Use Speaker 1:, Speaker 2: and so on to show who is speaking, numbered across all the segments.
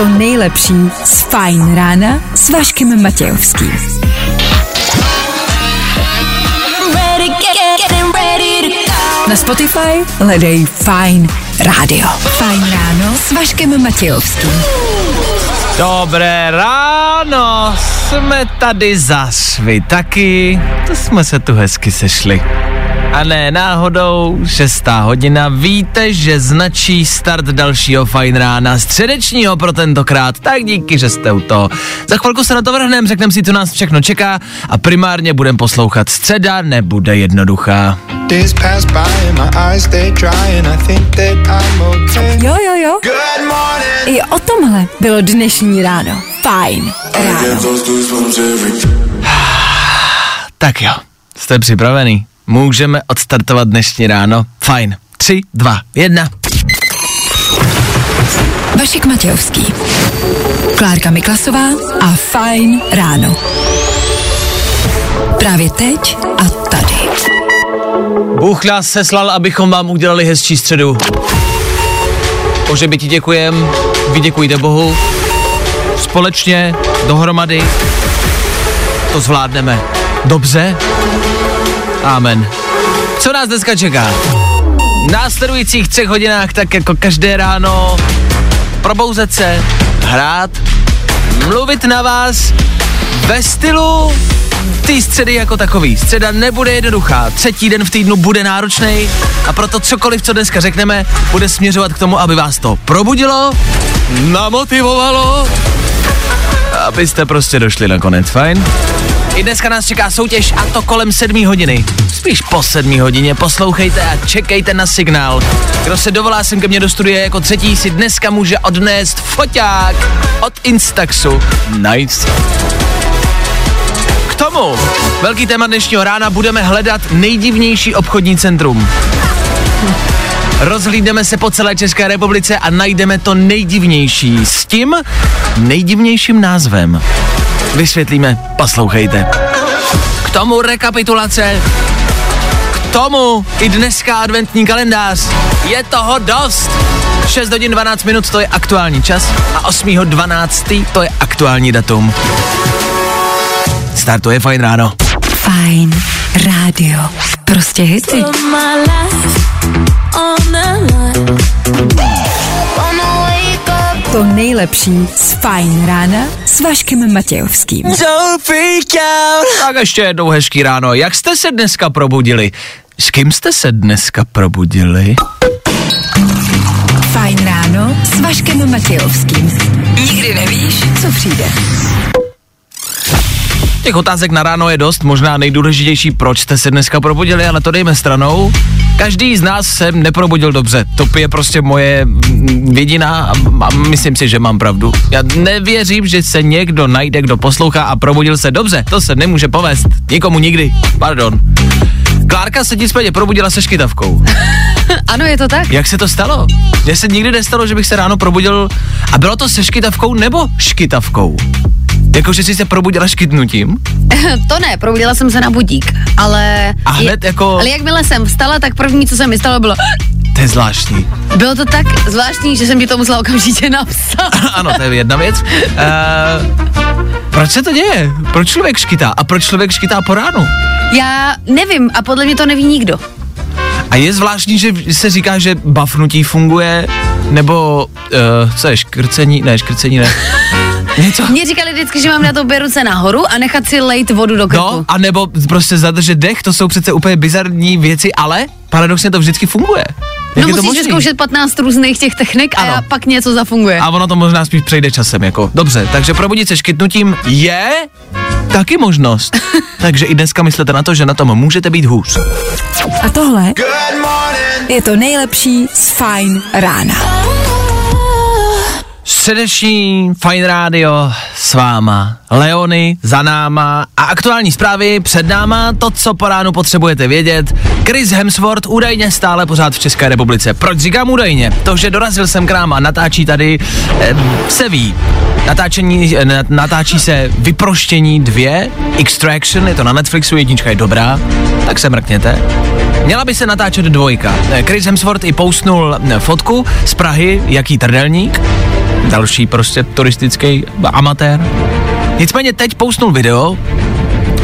Speaker 1: To nejlepší z Fajn rána s Vaškem Matějovským. Na Spotify hledej Fine Radio. Fajn ráno s Vaškem Matějovským.
Speaker 2: Dobré ráno, jsme tady zas, vy taky, to jsme se tu hezky sešli. A ne náhodou, šestá hodina, víte, že značí start dalšího fajn rána, středečního pro tentokrát, tak díky, že jste u toho. Za chvilku se na to vrhneme, řekneme si, co nás všechno čeká a primárně budeme poslouchat. Středa nebude jednoduchá.
Speaker 1: Jo, jo, jo. I o tomhle bylo dnešní ráno. Fajn ráno.
Speaker 2: Tak jo, jste připravený? Můžeme odstartovat dnešní ráno? Fajn. Tři, dva, jedna.
Speaker 1: Vašek Matějovský. Klárka Miklasová a Fajn ráno. Právě teď a tady.
Speaker 2: Bůh nás seslal, abychom vám udělali hezčí středu. Bože, my ti děkujem, vy děkujte Bohu. Společně, dohromady, to zvládneme. Dobře? Amen. Co nás dneska čeká? V následujících třech hodinách, tak jako každé ráno, probouzet se, hrát, mluvit na vás ve stylu ty středy jako takový. Středa nebude jednoduchá, třetí den v týdnu bude náročný a proto cokoliv, co dneska řekneme, bude směřovat k tomu, aby vás to probudilo, namotivovalo, abyste prostě došli na konec, fajn? I dneska nás čeká soutěž a to kolem sedmí hodiny. Spíš po sedmí hodině poslouchejte a čekejte na signál. Kdo se dovolá sem ke mně do studia jako třetí si dneska může odnést foťák od Instaxu. Nice. K tomu, velký téma dnešního rána, budeme hledat nejdivnější obchodní centrum. Rozhlídneme se po celé České republice a najdeme to nejdivnější s tím nejdivnějším názvem. Vysvětlíme, poslouchejte. K tomu rekapitulace, k tomu i dneska adventní kalendář. Je toho dost. 6 hodin 12 minut to je aktuální čas a 8. 12. to je aktuální datum. Startuje fajn ráno.
Speaker 1: Fajn rádio. Prostě hity. To nejlepší z Fajn rána s Vaškem Matějovským.
Speaker 2: Tak ještě jednou hezký ráno. Jak jste se dneska probudili? S kým jste se dneska probudili?
Speaker 1: Fajn ráno s Vaškem Matějovským. Nikdy nevíš, co přijde.
Speaker 2: Těch otázek na ráno je dost, možná nejdůležitější, proč jste se dneska probudili, ale to dejme stranou. Každý z nás se neprobudil dobře. To je prostě moje mm, vidina a, a myslím si, že mám pravdu. Já nevěřím, že se někdo najde, kdo poslouchá a probudil se dobře. To se nemůže povést. Nikomu nikdy. Pardon. Klárka se nicméně probudila se škytavkou.
Speaker 3: Ano, je to tak.
Speaker 2: Jak se to stalo? Mně se nikdy nestalo, že bych se ráno probudil a bylo to se škytavkou nebo škytavkou? Jakože jsi se probudila škytnutím?
Speaker 3: to ne, probudila jsem se na budík, ale...
Speaker 2: A hned jako-
Speaker 3: Ale jakmile jsem vstala, tak první, co se mi stalo, bylo...
Speaker 2: To je zvláštní.
Speaker 3: Bylo to tak zvláštní, že jsem ti to musela okamžitě napsat.
Speaker 2: ano, to je jedna věc. Uh, proč se to děje? Proč člověk škytá? A proč člověk škytá po ránu?
Speaker 3: Já nevím a podle mě to neví nikdo.
Speaker 2: A je zvláštní, že se říká, že bafnutí funguje, nebo uh, co je, škrcení? Ne, škrcení ne. Něco?
Speaker 3: Mně říkali vždycky, že mám na to ruce nahoru a nechat si lejt vodu do krku.
Speaker 2: No, a nebo prostě zadržet dech, to jsou přece úplně bizarní věci, ale paradoxně to vždycky funguje. Jak
Speaker 3: no musíš zkoušet 15 různých těch technik a
Speaker 2: Ano.
Speaker 3: pak něco zafunguje.
Speaker 2: A ono to možná spíš přejde časem, jako. Dobře, takže probudit se škytnutím je taky možnost. takže i dneska myslete na to, že na tom můžete být hůř.
Speaker 1: A tohle je to nejlepší z Fajn rána.
Speaker 2: Středeční Fine Radio s váma. Leony za náma a aktuální zprávy před náma. To, co po ránu potřebujete vědět. Chris Hemsworth údajně stále pořád v České republice. Proč říkám údajně? To, že dorazil jsem k nám a natáčí tady, eh, se ví. Natáčení, eh, na- natáčí se Vyproštění 2, Extraction, je to na Netflixu, jednička je dobrá, tak se mrkněte. Měla by se natáčet dvojka. Eh, Chris Hemsworth i postnul eh, fotku z Prahy, jaký trdelník. Další prostě turistický amatér. Nicméně teď pousnul video,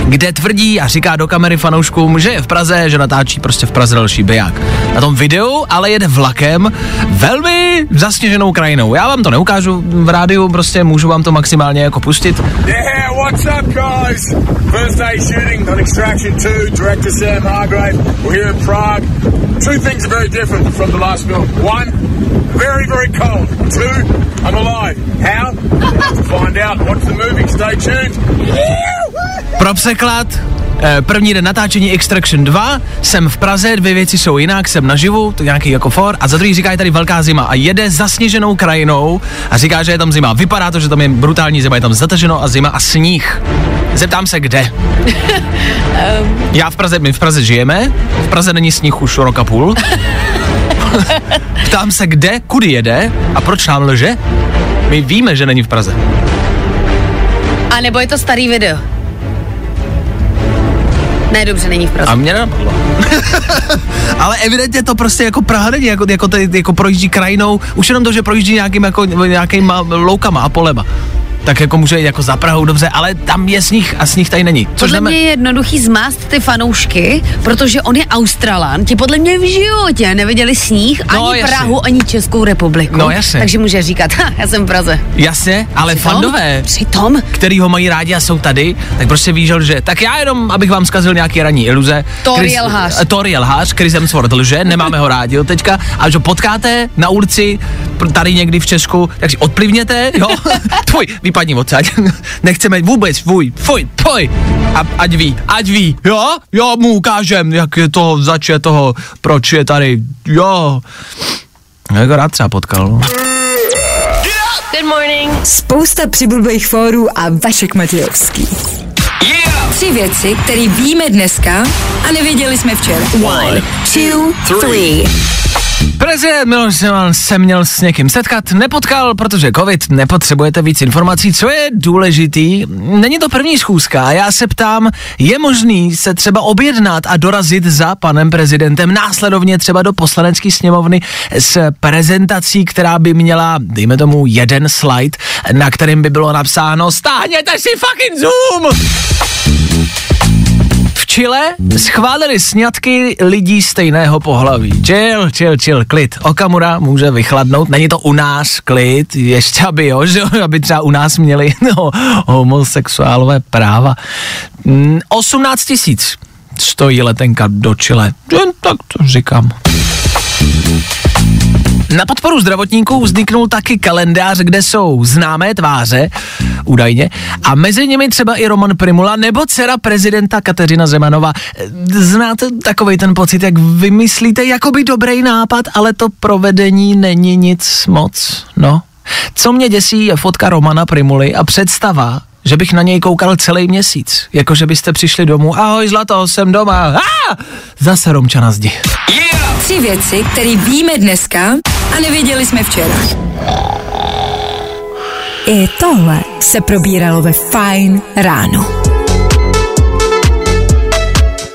Speaker 2: kde tvrdí a říká do kamery fanouškům, že je v Praze, že natáčí prostě v Praze další biják. Na tom videu ale jede vlakem velmi zasněženou krajinou. Já vám to neukážu v rádiu, prostě můžu vám to maximálně jako pustit.
Speaker 4: Yeah, what's up, guys? First day shooting on Extraction 2, director Sam Hargrave. We're here in Prague. Two things are very different from the last film. One, very, very cold. Two, I'm alive. How? find out. Watch the movie. Stay tuned.
Speaker 2: Pro první den natáčení Extraction 2, jsem v Praze, dvě věci jsou jinak, jsem naživu, to je nějaký jako for, a za druhý říká, je tady velká zima a jede zasněženou krajinou a říká, že je tam zima. Vypadá to, že tam je brutální zima, je tam zataženo a zima a sníh. Zeptám se, kde? Já v Praze, my v Praze žijeme, v Praze není sníh už rok a půl. Ptám se, kde, kudy jede a proč nám lže? My víme, že není v Praze.
Speaker 3: A nebo je to starý video? Ne, dobře, není v Praze.
Speaker 2: A mě nenapadlo. Ale evidentně to prostě jako Praha není, jako, jako, tady, jako projíždí krajinou, už jenom to, že projíždí nějakým, jako, nějakýma loukama a polema. Tak jako může jít jako za Prahou, dobře, ale tam je sníh a sníh tady není. Což
Speaker 3: Podle
Speaker 2: jdeme,
Speaker 3: mě je jednoduchý zmást ty fanoušky, protože on je Australan, ti podle mě v životě neviděli sníh,
Speaker 2: No,
Speaker 3: ani
Speaker 2: jasně.
Speaker 3: Prahu, ani Českou republiku.
Speaker 2: No, jasně.
Speaker 3: Takže může říkat, ha, já jsem v Praze.
Speaker 2: Jasně, ale
Speaker 3: Přitom-
Speaker 2: fandové,
Speaker 3: Přitom,
Speaker 2: který ho mají rádi a jsou tady, tak prostě ví, že. Tak já jenom, abych vám zkazil nějaký ranní iluze.
Speaker 3: Thor
Speaker 2: Chris-
Speaker 3: je lhář.
Speaker 2: eh, Thor je lhář, Chris Hemsworth lže, nemáme ho rádi od teďka. A že ho potkáte na ulici, tady někdy v Česku, tak si odplivněte, jo. Tvoj, vypadni odsaď. Nechceme vůbec, fuj, fuj, fuj. A, ať ví, ať ví, jo, jo, mu ukážem, jak je to, zač je toho, proč je tady, jo. Já ho rád třeba potkal, no.
Speaker 1: Spousta přibulbých fórů a Vašek Matějovský. Tři věci, které víme dneska a nevěděli jsme včera. One, two, three.
Speaker 2: Prezident Miloš Zeman se měl s někým setkat, nepotkal, protože covid, nepotřebujete víc informací, co je důležitý. Není to první schůzka já se ptám, je možný se třeba objednat a dorazit za panem prezidentem následovně třeba do poslanecké sněmovny s prezentací, která by měla, dejme tomu, jeden slide, na kterým by bylo napsáno stáhněte si fucking Zoom! Chile schválili sňatky lidí stejného pohlaví. Chill, chill, chill, klid. Okamura může vychladnout, není to u nás klid, ještě aby jo, že aby třeba u nás měli no, homosexuálové práva. Mm, 18 tisíc stojí letenka do Chile. Jen tak to říkám. Na podporu zdravotníků vzniknul taky kalendář, kde jsou známé tváře, údajně, a mezi nimi třeba i Roman Primula nebo dcera prezidenta Kateřina Zemanova. Znáte takový ten pocit, jak vymyslíte jakoby dobrý nápad, ale to provedení není nic moc, no. Co mě děsí je fotka Romana Primuly a představa, že bych na něj koukal celý měsíc. Jako, že byste přišli domů. Ahoj, zlato, jsem doma. Ah! Zase Romča na zdi.
Speaker 1: Tři věci, které víme dneska a nevěděli jsme včera. I tohle se probíralo ve Fine ráno.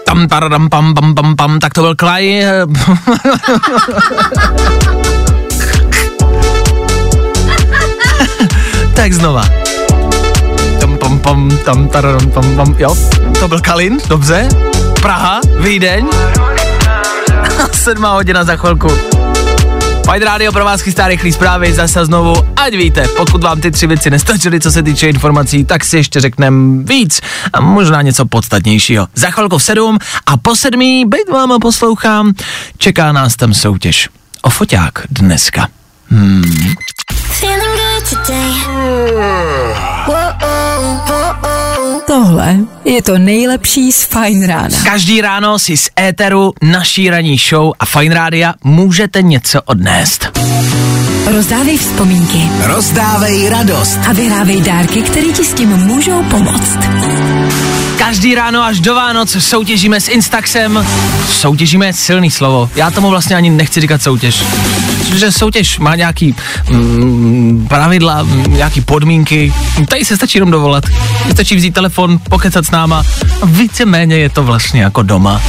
Speaker 2: Tam, taradam, pam, pam, pam, pam, tak to byl Klaj. tak znova. Tam, pam, pam, tam, taradam, pam, pam, jo, to byl Kalin, dobře. Praha, Vídeň. Sedmá hodina za chvilku. Fajn rádio pro vás chystá rychlý zprávy, zase znovu, ať víte, pokud vám ty tři věci nestačily, co se týče informací, tak si ještě řekneme víc a možná něco podstatnějšího. Za chvilku v sedm a po sedmí, byť vám a poslouchám, čeká nás tam soutěž. O foťák dneska. Hmm.
Speaker 1: Tohle je to nejlepší z Fine rána.
Speaker 2: Každý ráno si z éteru naší ranní show a Fine Rádia můžete něco odnést.
Speaker 1: Rozdávej vzpomínky
Speaker 5: Rozdávej radost.
Speaker 1: a vyhrávej dárky, které ti s tím můžou pomoct.
Speaker 2: Každý ráno až do Vánoc soutěžíme s Instaxem. Soutěžíme silný slovo. Já tomu vlastně ani nechci říkat soutěž. Že soutěž má nějaký mm, pravidla, mm, nějaký podmínky. Tady se stačí jenom dovolat. Stačí vzít telefon, pokecat s náma. Víceméně je to vlastně jako doma.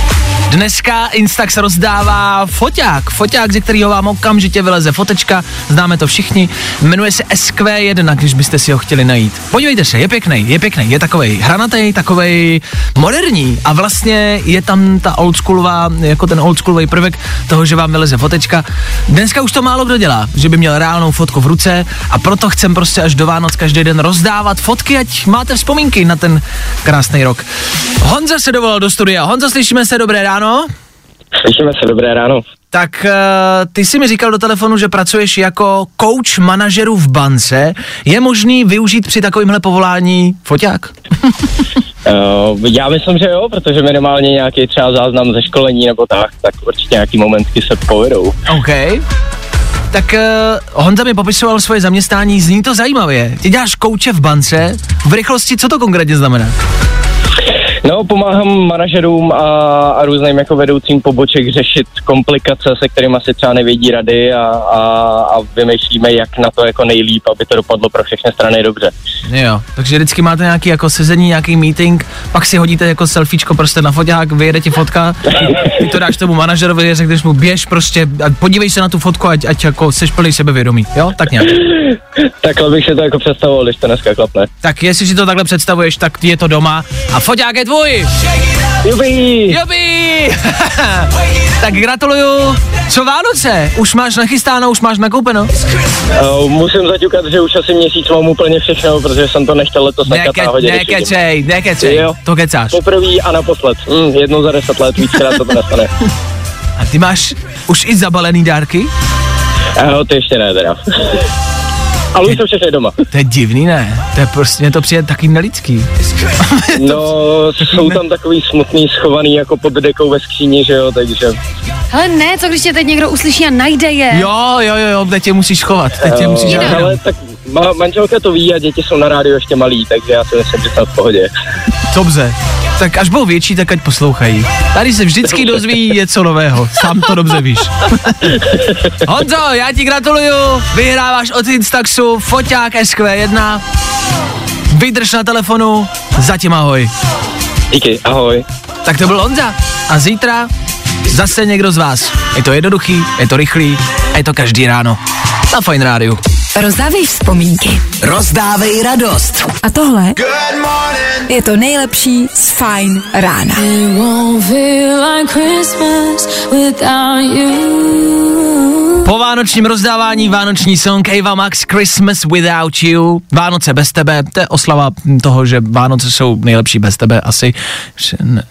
Speaker 2: Dneska Instax rozdává foťák, foťák, ze kterého vám okamžitě vyleze fotečka, známe to všichni, jmenuje se SQ1, když byste si ho chtěli najít. Podívejte se, je pěkný, je pěkný, je takovej hranatý, takovej moderní a vlastně je tam ta oldschoolová, jako ten oldschoolový prvek toho, že vám vyleze fotečka. Dneska už to málo kdo dělá, že by měl reálnou fotku v ruce a proto chcem prostě až do Vánoc každý den rozdávat fotky, ať máte vzpomínky na ten krásný rok. Honza se dovolal do studia. Honza, slyšíme se, dobré ráno?
Speaker 6: Slyšíme se, dobré ráno.
Speaker 2: Tak uh, ty jsi mi říkal do telefonu, že pracuješ jako coach manažerů v bance. Je možný využít při takovémhle povolání foťák?
Speaker 6: Uh, já myslím, že jo, protože minimálně nějaký třeba záznam ze školení nebo tak, tak určitě nějaký momentky se povedou.
Speaker 2: OK. Tak uh, Honza mi popisoval svoje zaměstnání, zní to zajímavě. Ty děláš kouče v bance, v rychlosti, co to konkrétně znamená?
Speaker 6: No, pomáhám manažerům a, a různým jako vedoucím poboček řešit komplikace, se kterými si třeba nevědí rady a, a, a vymýšlíme, jak na to jako nejlíp, aby to dopadlo pro všechny strany dobře.
Speaker 2: Jo, takže vždycky máte nějaký jako sezení, nějaký meeting, pak si hodíte jako selfiečko prostě na foťák, vyjede ti fotka, ty to dáš tomu manažerovi, řekneš mu běž prostě, a podívej se na tu fotku, ať, ať jako seš plný sebevědomí, jo, tak nějak.
Speaker 6: Takhle bych si to jako představoval, když to dneska klapne.
Speaker 2: Tak jestli si to takhle představuješ, tak je to doma a foťák je tvůj!
Speaker 6: Jubi!
Speaker 2: Jubi! tak gratuluju. Co Vánoce? Už máš nachystáno, už máš nakoupeno?
Speaker 6: Uh, musím zaťukat, že už asi měsíc mám úplně všechno, protože jsem to nechtěl letos nechat
Speaker 2: Neke,
Speaker 6: náhodě.
Speaker 2: nekecej, nekecej,
Speaker 6: Jo.
Speaker 2: to kecáš.
Speaker 6: Poprvý a naposled. Mm, jednou za deset let, víckrát to nestane.
Speaker 2: A ty máš už i zabalený dárky?
Speaker 6: Uh, ty ještě ne teda. Ale už jsou všechny doma.
Speaker 2: To je divný, ne? To je prostě, mně to přijde taky nelidský.
Speaker 6: No, jsou tam takový smutný schovaný jako pod dekou ve skříni, že jo, takže...
Speaker 3: Ale ne, co když tě teď někdo uslyší a najde je?
Speaker 2: Jo, jo, jo, jo, teď tě musíš schovat, teď tě musíš
Speaker 6: Eh, ale tak ma- manželka to ví a děti jsou na rádiu ještě malí, takže já si myslím, že jsem v pohodě.
Speaker 2: Dobře. Tak až budou větší, tak ať poslouchají. Tady se vždycky dozví něco nového. Sám to dobře víš. Honzo, já ti gratuluju. Vyhráváš od Instaxu foťák SQ1. Vydrž na telefonu. Zatím ahoj.
Speaker 6: Díky, ahoj.
Speaker 2: Tak to byl Honza. A zítra zase někdo z vás. Je to jednoduchý, je to rychlý a je to každý ráno. Na Fine Rádiu.
Speaker 1: Rozdávej vzpomínky.
Speaker 5: Rozdávej radost.
Speaker 1: A tohle je to nejlepší z Fine rána.
Speaker 2: Po vánočním rozdávání vánoční song Ava Max Christmas Without You. Vánoce bez tebe, to je oslava toho, že Vánoce jsou nejlepší bez tebe asi.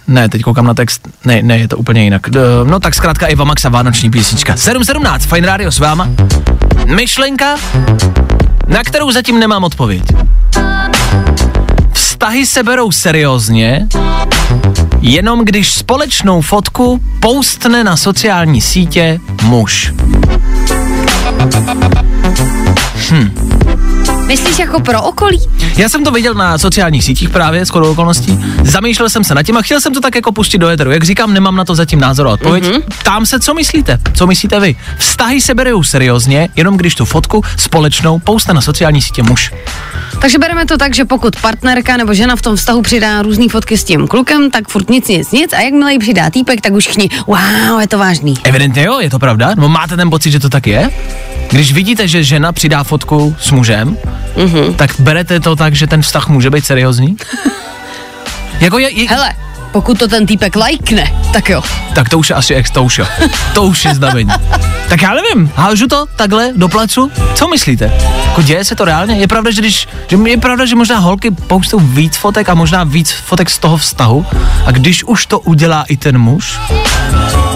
Speaker 2: Ne, teď koukám na text, ne, ne, je to úplně jinak. No tak zkrátka Ava Max a vánoční písnička. 7.17, Fine Radio s váma. Myšlenka, na kterou zatím nemám odpověď. Vztahy se berou seriózně, jenom když společnou fotku postne na sociální sítě muž.
Speaker 3: Myslíš jako pro okolí?
Speaker 2: Já jsem to viděl na sociálních sítích právě, skoro okolností. Zamýšlel jsem se nad tím a chtěl jsem to tak jako pustit do éteru. Jak říkám, nemám na to zatím názor a odpověď. Mm-hmm. Tam se, co myslíte? Co myslíte vy? Vztahy se berou seriózně, jenom když tu fotku společnou poustne na sociální sítě muž.
Speaker 3: Takže bereme to tak, že pokud partnerka nebo žena v tom vztahu přidá různé fotky s tím klukem, tak furt nic, nic, nic. A jakmile jí přidá týpek, tak už všichni, wow, je to vážný.
Speaker 2: Evidentně jo, je to pravda? No máte ten pocit, že to tak je? Když vidíte, že žena přidá fotku s mužem, mm-hmm. tak berete to tak, že ten vztah může být seriózní? jako je, je,
Speaker 3: Hele, pokud to ten týpek lajkne, tak jo.
Speaker 2: tak to už je asi ex, to už jo. To už je znamení. tak já nevím, hážu to takhle do placu? Co myslíte? Jako děje se to reálně? Je pravda, že když, že je pravda, že možná holky poustou víc fotek a možná víc fotek z toho vztahu a když už to udělá i ten muž,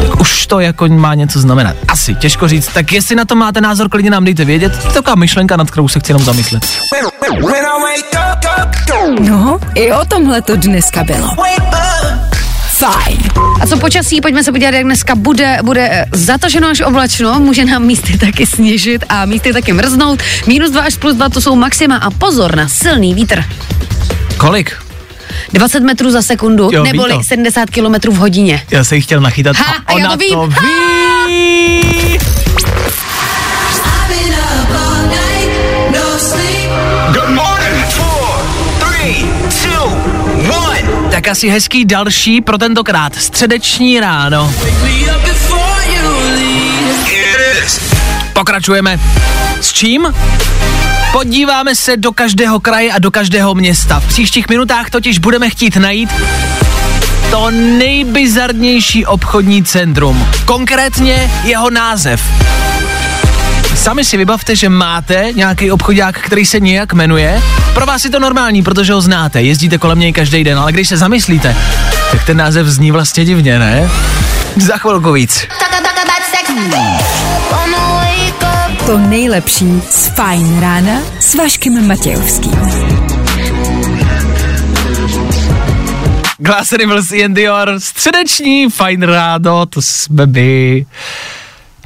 Speaker 2: tak už to jako má něco znamenat. Asi, těžko říct. Tak jestli na to máte názor, klidně nám dejte vědět. To je taková myšlenka, nad kterou se chci jenom zamyslet.
Speaker 1: No, i o tomhle to dneska bylo. Fajn.
Speaker 3: A co počasí, pojďme se podívat, jak dneska bude, bude eh, zataženo až oblačno, může nám místy taky sněžit a místy taky mrznout. Minus 2 až plus 2 to jsou maxima a pozor na silný vítr.
Speaker 2: Kolik?
Speaker 3: 20 metrů za sekundu,
Speaker 2: Jo,
Speaker 3: neboli
Speaker 2: to.
Speaker 3: 70 km v hodině.
Speaker 2: Já se jí chtěl nachytat
Speaker 3: Ha, a já
Speaker 2: ona
Speaker 3: to vím.
Speaker 2: to ví. Tak asi hezký další pro tentokrát středeční ráno. Pokračujeme. S čím? Podíváme se do každého kraje a do každého města. V příštích minutách totiž budeme chtít najít to nejbizarnější obchodní centrum. Konkrétně jeho název. Sami si vybavte, že máte nějaký obchodák, který se nějak jmenuje. Pro vás je to normální, protože ho znáte, jezdíte kolem něj každý den, ale když se zamyslíte, tak ten název zní vlastně divně, ne? Za chvilku víc.
Speaker 1: To nejlepší z Fajn rána s Vaškem Matějovským.
Speaker 2: Glass Ian Dior, středeční fajn rádo, to jsme my.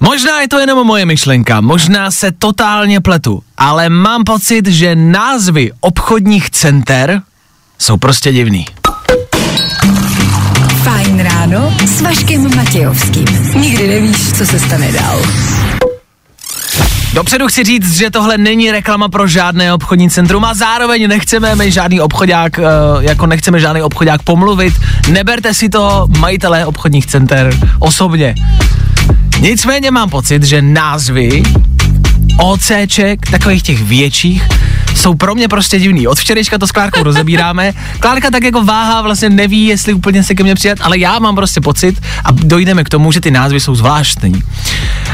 Speaker 2: Možná je to jenom moje myšlenka, možná se totálně pletu, ale mám pocit, že názvy obchodních center jsou prostě divný.
Speaker 1: Fajn ráno s Vaškem Matějovským. Nikdy nevíš, co se stane dál.
Speaker 2: Dopředu chci říct, že tohle není reklama pro žádné obchodní centrum a zároveň nechceme my žádný obchodák, eh, jako nechceme žádný obchodák pomluvit. Neberte si to majitelé obchodních center osobně. Nicméně mám pocit, že názvy OCček, takových těch větších, jsou pro mě prostě divný. Od včerejška to s Klárkou rozebíráme. Klárka tak jako váha vlastně neví, jestli úplně se ke mně přijat, ale já mám prostě pocit a dojdeme k tomu, že ty názvy jsou zvláštní.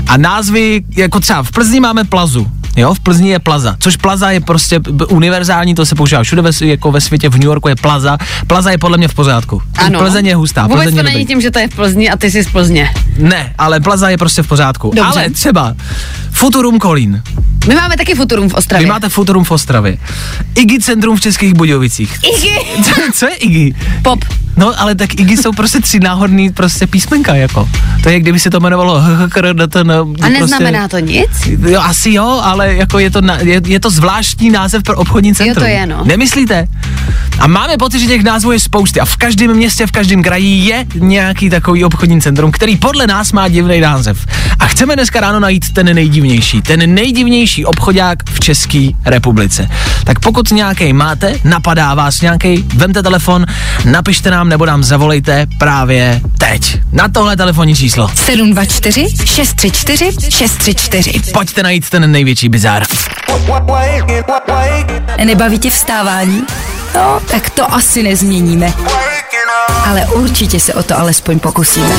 Speaker 2: A názvy, jako třeba v Plzni máme plazu, Jo, v Plzni je plaza, což plaza je prostě univerzální, to se používá všude ve, jako ve světě, v New Yorku je plaza. Plaza je podle mě v pořádku.
Speaker 3: Ano.
Speaker 2: Plzeň je hustá.
Speaker 3: Vůbec
Speaker 2: Plzeň
Speaker 3: to není tím, že to je v Plzni a ty jsi z Plzně.
Speaker 2: Ne, ale plaza je prostě v pořádku.
Speaker 3: Dobře.
Speaker 2: Ale třeba Futurum Kolín.
Speaker 3: My máme taky Futurum v
Speaker 2: Vy
Speaker 3: Ostravě.
Speaker 2: máte Futurum v Ostravě. Iggy Centrum v Českých Budějovicích.
Speaker 3: Iggy.
Speaker 2: Co je Iggy?
Speaker 3: Pop.
Speaker 2: No, ale tak Iggy jsou prostě tři náhodný prostě písmenka, jako. To je, kdyby se to jmenovalo HHKRDTN.
Speaker 3: A neznamená to nic?
Speaker 2: Jo, asi jo, ale jako je to, na, je, je to zvláštní název pro obchodní centrum.
Speaker 3: to je, no.
Speaker 2: Nemyslíte? A máme pocit, že těch názvů je spousty a v každém městě, v každém kraji je nějaký takový obchodní centrum, který podle nás má divný název. A chceme dneska ráno najít ten nejdivnější, ten nejdivnější obchodák v České republice. Tak pokud nějaký máte, napadá vás nějaký, vemte telefon, napište nám nebo nám zavolejte právě teď. Na tohle telefonní číslo.
Speaker 1: 724 634 634.
Speaker 2: Pojďte najít ten největší bizár.
Speaker 1: Nebaví tě vstávání? No, tak to asi nezměníme. Ale určitě se o to alespoň pokusíme.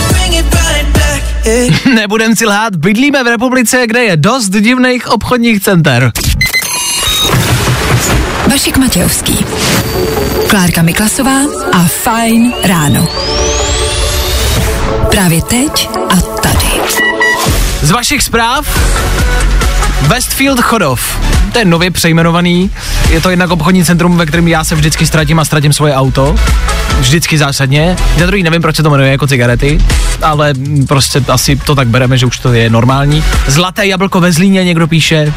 Speaker 2: Nebudem si lhát, bydlíme v republice, kde je dost divných obchodních center.
Speaker 1: Vašek Matějovský. Klárka Miklasová a Fajn ráno. Právě teď a tady.
Speaker 2: Z vašich zpráv Westfield Chodov. To je nově přejmenovaný. Je to jednak obchodní centrum, ve kterém já se vždycky ztratím a ztratím svoje auto. Vždycky zásadně. Za druhý nevím, proč se to jmenuje jako cigarety, ale prostě asi to tak bereme, že už to je normální. Zlaté jablko ve Zlíně někdo píše.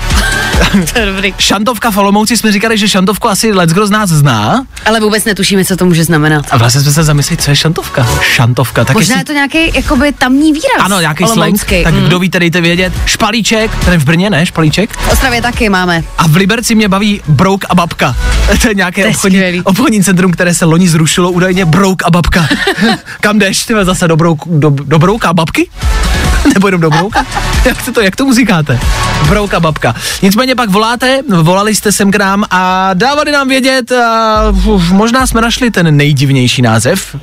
Speaker 3: To je dobrý.
Speaker 2: Šantovka v Olomouci jsme říkali, že šantovku asi leckdo z nás zná.
Speaker 3: Ale vůbec netušíme, co to může znamenat.
Speaker 2: A vlastně jsme se zamysleli, co je šantovka. Šantovka. Tak
Speaker 3: Možná
Speaker 2: jestli-
Speaker 3: je to nějaký jakoby tamní výraz.
Speaker 2: Ano, nějaký slang.
Speaker 3: olomoucký.
Speaker 2: Tak
Speaker 3: Mm.
Speaker 2: kdo víte, dejte vědět. Špalíček, ten je v Brně, ne? Špalíček.
Speaker 3: V Ostravě taky máme.
Speaker 2: A v Liberci mě baví Brouk a babka. to je nějaké
Speaker 3: To
Speaker 2: obchodní,
Speaker 3: skvělý.
Speaker 2: obchodní centrum, které se loni zrušilo, údajně Brouk a babka. Kam jdeš, ty zase do, brouk, do, do Brouka a babky? Nebo jenom do Brouka? jak, to, to, jak tomu říkáte? Brouk a babka. Nicméně pak voláte, volali jste sem k nám a dávali nám vědět, a, uf, možná jsme našli ten nejdivnější název.
Speaker 7: Uh,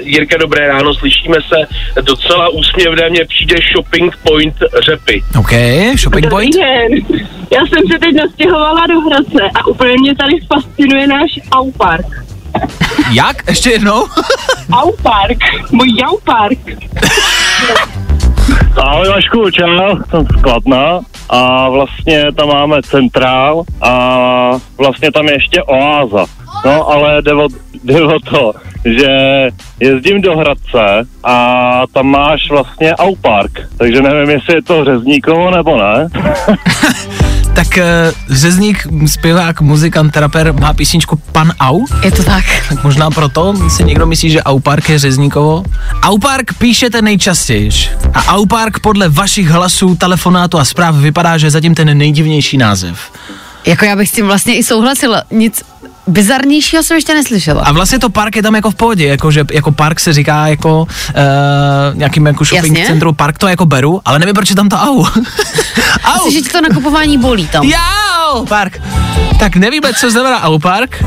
Speaker 7: Jirka, dobré ráno, slyšíme se docela úsměvné, mně přijde Shopping Point Řepy.
Speaker 2: OK, shopping point.
Speaker 8: den. Já jsem se teď nastěhovala do Hradce a úplně mě tady fascinuje náš Aupark.
Speaker 2: Jak? Ještě jednou?
Speaker 8: Aupark, můj Aupark.
Speaker 9: Ahoj Vašku, čau, jsem z Kladna a vlastně tam máme centrál a vlastně tam je ještě oáza. No ale jde o, jde o to, že jezdím do Hradce a tam máš vlastně Aupark, takže nevím, jestli je to Řezníkovo nebo ne.
Speaker 2: Tak uh, řezník, zpěvák, muzikant, raper má písničku Pan Au.
Speaker 3: Je to tak.
Speaker 2: Tak možná proto si někdo myslí, že Aupark je Řezníkovo. Aupark píšete nejčastěji. A Aupark podle vašich hlasů, telefonátu a zpráv vypadá, že je zatím ten nejdivnější název.
Speaker 3: Jako já bych s tím vlastně i souhlasila. Nic, bizarnějšího jsem ještě neslyšela.
Speaker 2: A vlastně to park je tam jako v pohodě, jako, že jako park se říká jako uh, nějakým jako shopping
Speaker 3: Jasně.
Speaker 2: centru, park to jako beru, ale nevím, proč je tam to au. au.
Speaker 3: Asi, že ti to nakupování bolí tam.
Speaker 2: Jau, park. Tak nevíme, co znamená au park.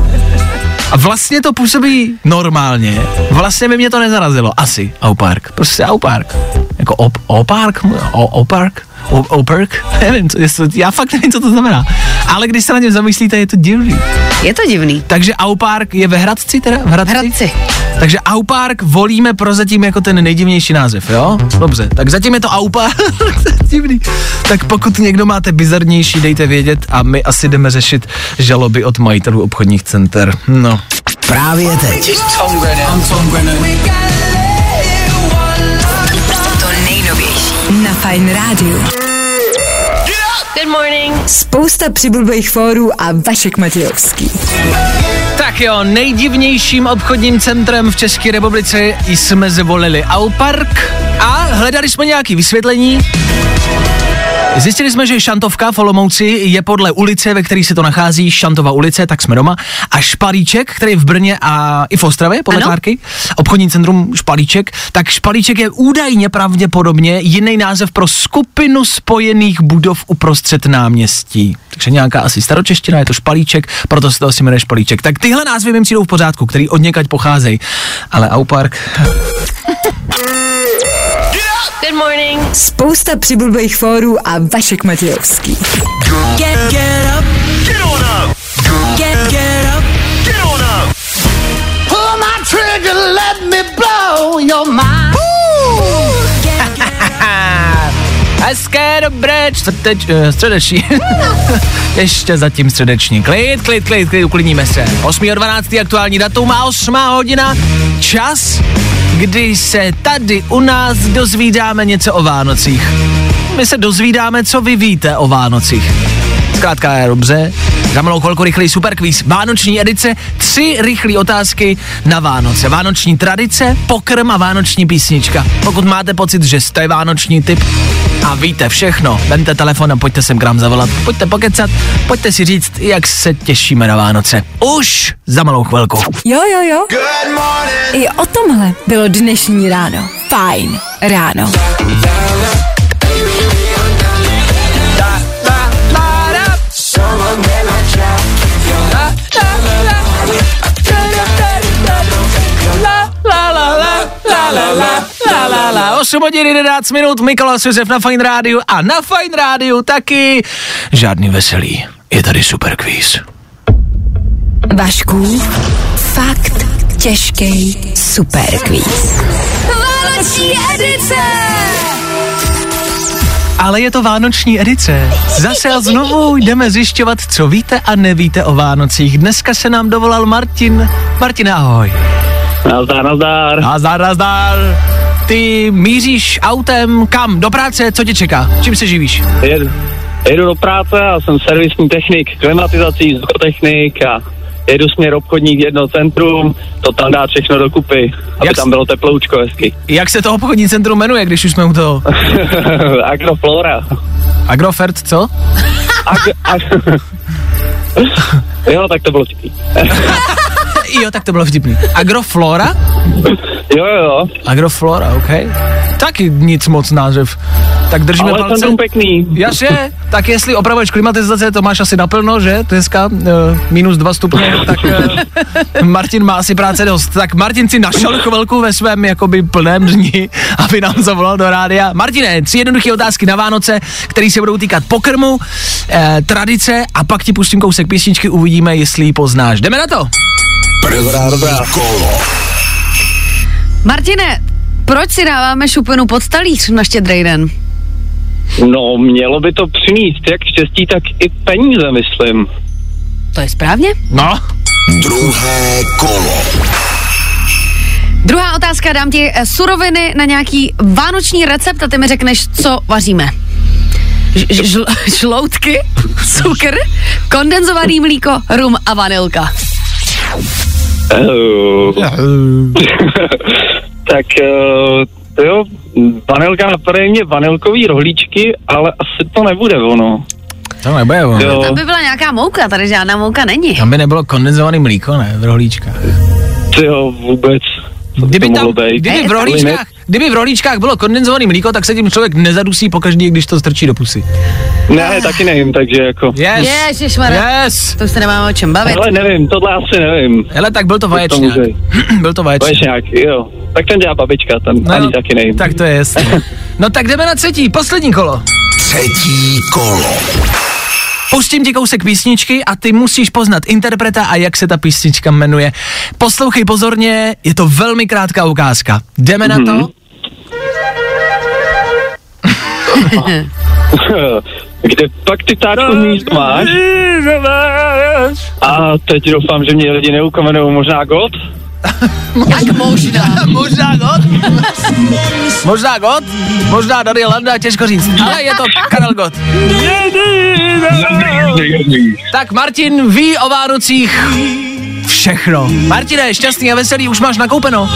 Speaker 2: A vlastně to působí normálně. Vlastně by mě to nezarazilo. Asi au park. Prostě au park. Jako op, o park? O, o park? O, o park? Nevím, co, jestli, já fakt nevím, co to znamená. Ale když se na něm zamyslíte, je to divný.
Speaker 3: Je to divný.
Speaker 2: Takže au park je ve Hradci teda? V Hradci?
Speaker 3: Hradci.
Speaker 2: Takže au park volíme prozatím jako ten nejdivnější název, jo? Dobře, tak zatím je to au park. To je divný. Tak pokud někdo máte bizarnější, dejte vědět a my asi jdeme řešit žaloby od majitelů obchodních center. No.
Speaker 5: Právě teď.
Speaker 1: To na Fine Radio.
Speaker 8: Good morning.
Speaker 1: Spousta přibulbých fórů a Vašek Matějovský.
Speaker 2: Tak jo, nejdivnějším obchodním centrem v České republice jsme zvolili Au Park a hledali jsme nějaké vysvětlení. Zjistili jsme, že Šantovka v Olomouci je podle ulice, ve které se to nachází, Šantova ulice, tak jsme doma. A Špalíček, který je v Brně a i v Ostravě, podle
Speaker 3: Ano.
Speaker 2: Klárky, obchodní centrum Špalíček, tak Špalíček je údajně pravděpodobně jiný název pro skupinu spojených budov uprostřed náměstí. Takže nějaká asi staročeština, je to Špalíček, proto se to asi jmenuje Špalíček. Tak tyhle názvy mi přijdou v pořádku, který od někaď pocházejí. Ale Aupark,
Speaker 8: Good morning.
Speaker 1: Spousta přibulbých fórů a Vašek Matějovský.
Speaker 5: Get, get up. Get on up. Get, get up. Get on up. Pull my trigger, let me blow your mind.
Speaker 2: Hezké, dobré, čtvrteč, eh, středeční. Ještě zatím středeční. Klid, klid, klid, klid, uklidníme se. 8.12. aktuální datum a 8 hodina. Čas, kdy se tady u nás dozvídáme něco o Vánocích. My se dozvídáme, co vy víte o Vánocích. Zkrátka je dobře. Za malou chvilku rychlý superkvíz. Vánoční edice, tři rychlé otázky na Vánoce. Vánoční tradice, pokrm a vánoční písnička. Pokud máte pocit, že jste vánoční typ a víte všechno, vemte telefon a pojďte sem k nám zavolat. Pojďte pokecat, pojďte si říct, jak se těšíme na Vánoce. Už za malou chvilku.
Speaker 1: Jo, jo, jo. I o tomhle bylo dnešní ráno. Fajn ráno.
Speaker 2: La, 8 hodin 11 minut, Mikolas Josef na Fine Rádiu a na Fine Rádiu taky žádný veselý. Je tady super quiz.
Speaker 1: Vašku, fakt těžký superkvíz. Vánoční edice!
Speaker 2: Ale je to vánoční edice. Zase a znovu jdeme zjišťovat, co víte a nevíte o Vánocích. Dneska se nám dovolal Martin. Martin, ahoj.
Speaker 9: Nazdar, nazdar.
Speaker 2: Nazdar, nazdar. Ty míříš autem kam? Do práce? Co tě čeká? Čím se živíš?
Speaker 9: Jedu, jedu do práce a jsem servisní technik, klimatizací, vzduchotechnik a jedu směr obchodních jedno centrum, to tam dá všechno dokupy, aby
Speaker 2: Jak
Speaker 9: tam bylo teploučko hezky.
Speaker 2: Jak se to obchodní centrum jmenuje, když už jsme u toho?
Speaker 9: Agroflora.
Speaker 2: Agrofert, co?
Speaker 9: Ag, ag, jo, tak to bylo vtipný.
Speaker 2: Jo, tak to bylo vtipný. Agroflora?
Speaker 9: Jo, jo.
Speaker 2: Agroflora, OK. Taky nic moc název. Tak držíme
Speaker 9: Ale
Speaker 2: palce.
Speaker 9: centrum pěkný.
Speaker 2: Jasně, tak jestli opravuješ klimatizace, to máš asi naplno, že? Dneska uh, minus dva stupně, tak uh, Martin má asi práce dost. Tak Martin si našel chvilku ve svém jakoby plném dni, aby nám zavolal do rádia. Martine, tři jednoduché otázky na Vánoce, které se budou týkat pokrmu, eh, tradice a pak ti pustím kousek písničky, uvidíme, jestli ji poznáš. Jdeme na to!
Speaker 3: Martine, proč si dáváme šupinu pod talíř na štědrý den?
Speaker 9: No, mělo by to přinést jak štěstí, tak i peníze, myslím.
Speaker 3: To je správně?
Speaker 2: No,
Speaker 5: Druhé kolo.
Speaker 3: Druhá otázka, dám ti eh, suroviny na nějaký vánoční recept a ty mi řekneš, co vaříme. Ž- žl- žloutky, cukr, kondenzovaný mlíko, rum a vanilka.
Speaker 9: Tak uh, to jo, vanilka napadá mě vanilkový rohlíčky, ale asi to nebude ono.
Speaker 2: To nebude ono.
Speaker 9: Jo.
Speaker 3: Tam by byla nějaká mouka, tady žádná mouka není.
Speaker 2: Tam by nebylo kondenzovaný mlíko, ne, v rohlíčkách.
Speaker 9: Ty jo, vůbec.
Speaker 2: Kdyby,
Speaker 9: to
Speaker 2: tam,
Speaker 9: mohlo být?
Speaker 2: kdyby, v rohlíčkách, kdyby v rohlíčkách bylo kondenzovaný mlíko, tak se tím člověk nezadusí pokaždý, když to strčí do pusy.
Speaker 9: Ne, ne, taky nevím, takže jako...
Speaker 2: Yes.
Speaker 3: Ježišmarja.
Speaker 2: Yes.
Speaker 3: To už se nemáme o čem bavit.
Speaker 9: Ale nevím, tohle asi nevím.
Speaker 2: Hele, tak byl to vaječňák.
Speaker 9: může.
Speaker 2: byl to vaječňák.
Speaker 9: Vaječňák, jo. Tak ten dělá babička, ten
Speaker 2: No
Speaker 9: ani taky nevím.
Speaker 2: Tak to je jasné. No tak jdeme na třetí, poslední kolo.
Speaker 5: Třetí kolo.
Speaker 2: Pustím ti kousek písničky a ty musíš poznat interpreta a jak se ta písnička jmenuje. Poslouchej pozorně, je to velmi krátká ukázka. Jdeme na to?
Speaker 9: Kde pak ty táčko místo máš? A teď doufám, že mě lidi neukomenou možná God?
Speaker 3: Tak možná.
Speaker 2: možná God. možná God, možná Daniel Landa, těžko říct, ale je to Karel God. Tak Martin ví o Vánocích všechno. Martine, šťastný a veselý, už máš nakoupeno.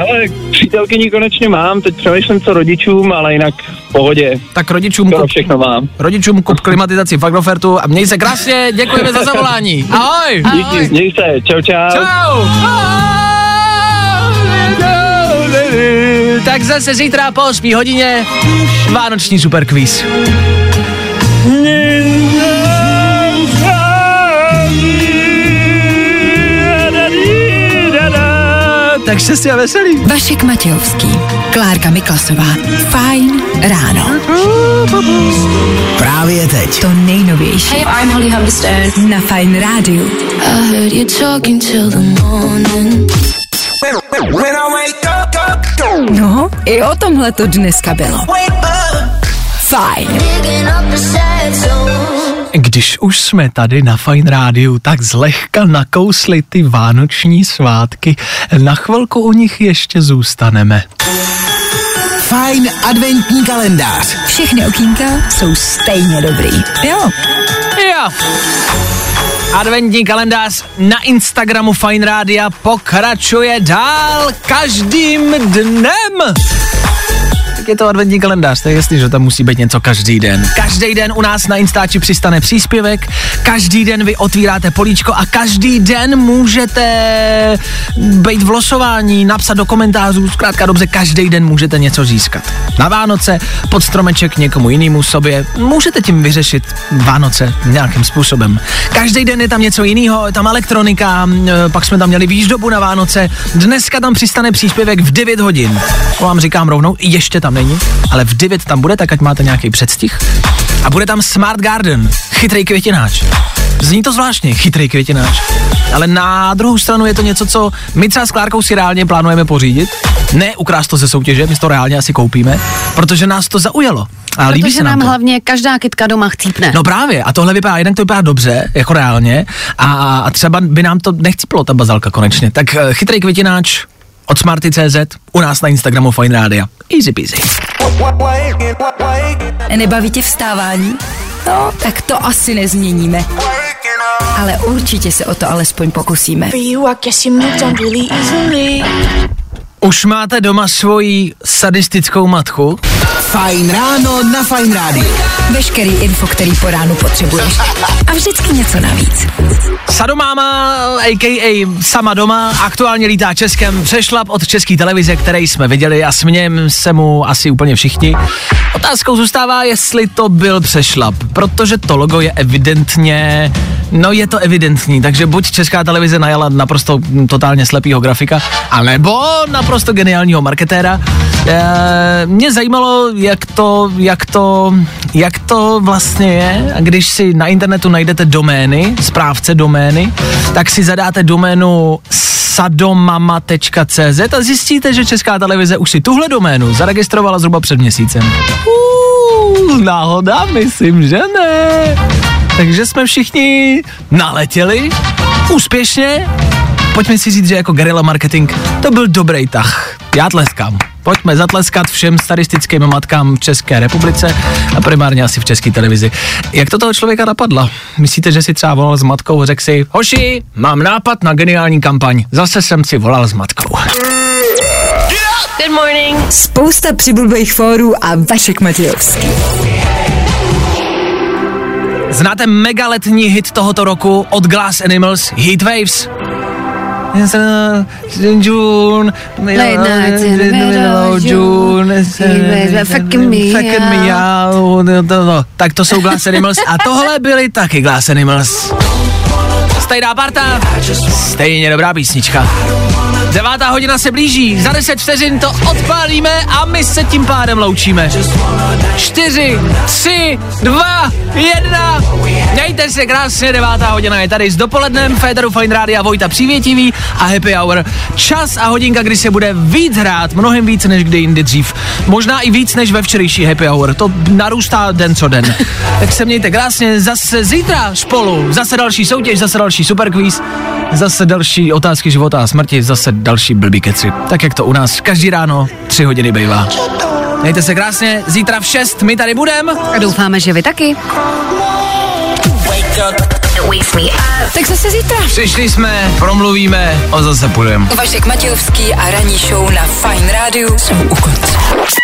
Speaker 9: Ale přítelkyni konečně mám, teď přemýšlím co rodičům, ale jinak v pohodě.
Speaker 2: Tak rodičům kup,
Speaker 9: všechno mám.
Speaker 2: rodičům kup klimatizaci v Agrofertu a měj se krásně, děkujeme za zavolání. Ahoj.
Speaker 9: Díky, měj se, čau čau.
Speaker 2: Čau. Tak zase zítra po 8 hodině Vánoční superkvíz. Tak štěstí a veselý.
Speaker 1: Vašek Matějovský, Klárka Miklasová. Fajn ráno.
Speaker 5: Právě teď.
Speaker 1: To nejnovější.
Speaker 10: Hey, I'm Holly Humberstone.
Speaker 1: Na Fajn rádiu.
Speaker 10: I heard you talking till the morning.
Speaker 1: No, i o tomhle to dneska bylo. Fajn.
Speaker 2: Když už jsme tady na Fine Rádiu, tak zlehka nakousli ty vánoční svátky. Na chvilku u nich ještě zůstaneme.
Speaker 5: Fajn adventní kalendář.
Speaker 1: Všechny okýnka jsou stejně dobrý. Jo.
Speaker 2: Jo. Adventní kalendář na Instagramu Fine Rádia pokračuje dál každým dnem. Tak je to adventní kalendář, je jasný, že tam musí být něco každý den. Každý den u nás na Instači přistane příspěvek, každý den vy otvíráte políčko a každý den můžete být v losování, napsat do komentářů, zkrátka dobře, každý den můžete něco získat. Na Vánoce, pod stromeček někomu jinému sobě, můžete tím vyřešit Vánoce nějakým způsobem. Každý den je tam něco jiného, je tam elektronika, pak jsme tam měli výždobu na Vánoce, dneska tam přistane příspěvek v 9 hodin. To vám říkám rovnou, ještě tam není, ale v 9 tam bude, tak ať máte nějaký předstih. A bude tam Smart Garden, chytrý květináč. Zní to zvláštně, chytrý květináč. Ale na druhou stranu je to něco, co my třeba s Klárkou si reálně plánujeme pořídit. Ne ukrást to ze soutěže, my to reálně asi koupíme, protože nás to zaujalo. A líbí
Speaker 3: Protože
Speaker 2: se nám
Speaker 3: nám
Speaker 2: to.
Speaker 3: hlavně každá kytka doma chcípne.
Speaker 2: No právě, a tohle vypadá, jednak to vypadá dobře, jako reálně, a, a třeba by nám to nechciplo, ta bazalka konečně. Tak eh, chytrý květináč od Smarty.cz u nás na Instagramu Fine Rádia. Easy peasy.
Speaker 1: Nebaví tě vstávání? No, tak to asi nezměníme. Ale určitě se o to alespoň pokusíme.
Speaker 2: Už máte doma svoji sadistickou matku?
Speaker 5: Fajn ráno na Fajn rádiu.
Speaker 1: Veškerý info, který po ránu potřebuješ. A vždycky něco navíc.
Speaker 2: Sadomáma, a.k.a. sama doma, aktuálně lítá Českem, přešlap od české televize, který jsme viděli a smějem se mu asi úplně všichni. Otázkou zůstává, jestli to byl přešlap, protože to logo je evidentně, no je to evidentní, takže buď česká televize najala naprosto totálně slepýho grafika, anebo naprosto geniálního marketéra. E, mě zajímalo, jak to, jak to, jak to vlastně je, když si na internetu najdete domény, správce domény, tak si zadáte doménu sadomama.cz a zjistíte, že Česká televize už si tuhle doménu zaregistrovala zhruba před měsícem. Uh, náhoda, myslím, že ne. Takže jsme všichni naletěli úspěšně. Pojďme si říct, že jako guerilla marketing to byl dobrý tah. Já tleskám. Pojďme zatleskat všem statistickým matkám v České republice a primárně asi v České televizi. Jak to toho člověka napadlo? Myslíte, že si třeba volal s matkou a řekl si, hoši, mám nápad na geniální kampaň. Zase jsem si volal s matkou.
Speaker 10: Good morning.
Speaker 1: Spousta přibulbých fórů a Vašek Matějovský.
Speaker 2: Znáte megaletní hit tohoto roku od Glass Animals Heat Waves? June,
Speaker 3: Late nights in the middle of June, fucking me
Speaker 2: fucking me out. Tak to jsou Glass Animals a tohle byly taky Glass Animals. Stejná parta, stejně dobrá písnička. Devátá hodina se blíží, za 10 vteřin to odpálíme a my se tím pádem loučíme. 4, 3, 2, 1. Mějte se krásně, devátá hodina je tady s dopolednem, Féteru Fine Rádia, Vojta Přívětivý a Happy Hour. Čas a hodinka, kdy se bude víc hrát, mnohem víc než kdy jindy dřív. Možná i víc než ve včerejší Happy Hour, to narůstá den co den. tak se mějte krásně, zase zítra spolu, zase další soutěž, zase další superquiz, zase další otázky života a smrti, zase další blbý keci. Tak jak to u nás každý ráno, tři hodiny bývá. Mějte se krásně, zítra v 6 my tady budeme.
Speaker 3: A doufáme, že vy taky. Tak zase zítra.
Speaker 2: Přišli jsme, promluvíme a zase půjdeme.
Speaker 1: Vašek Matějovský a ranní show na Fine Rádiu jsou u konce.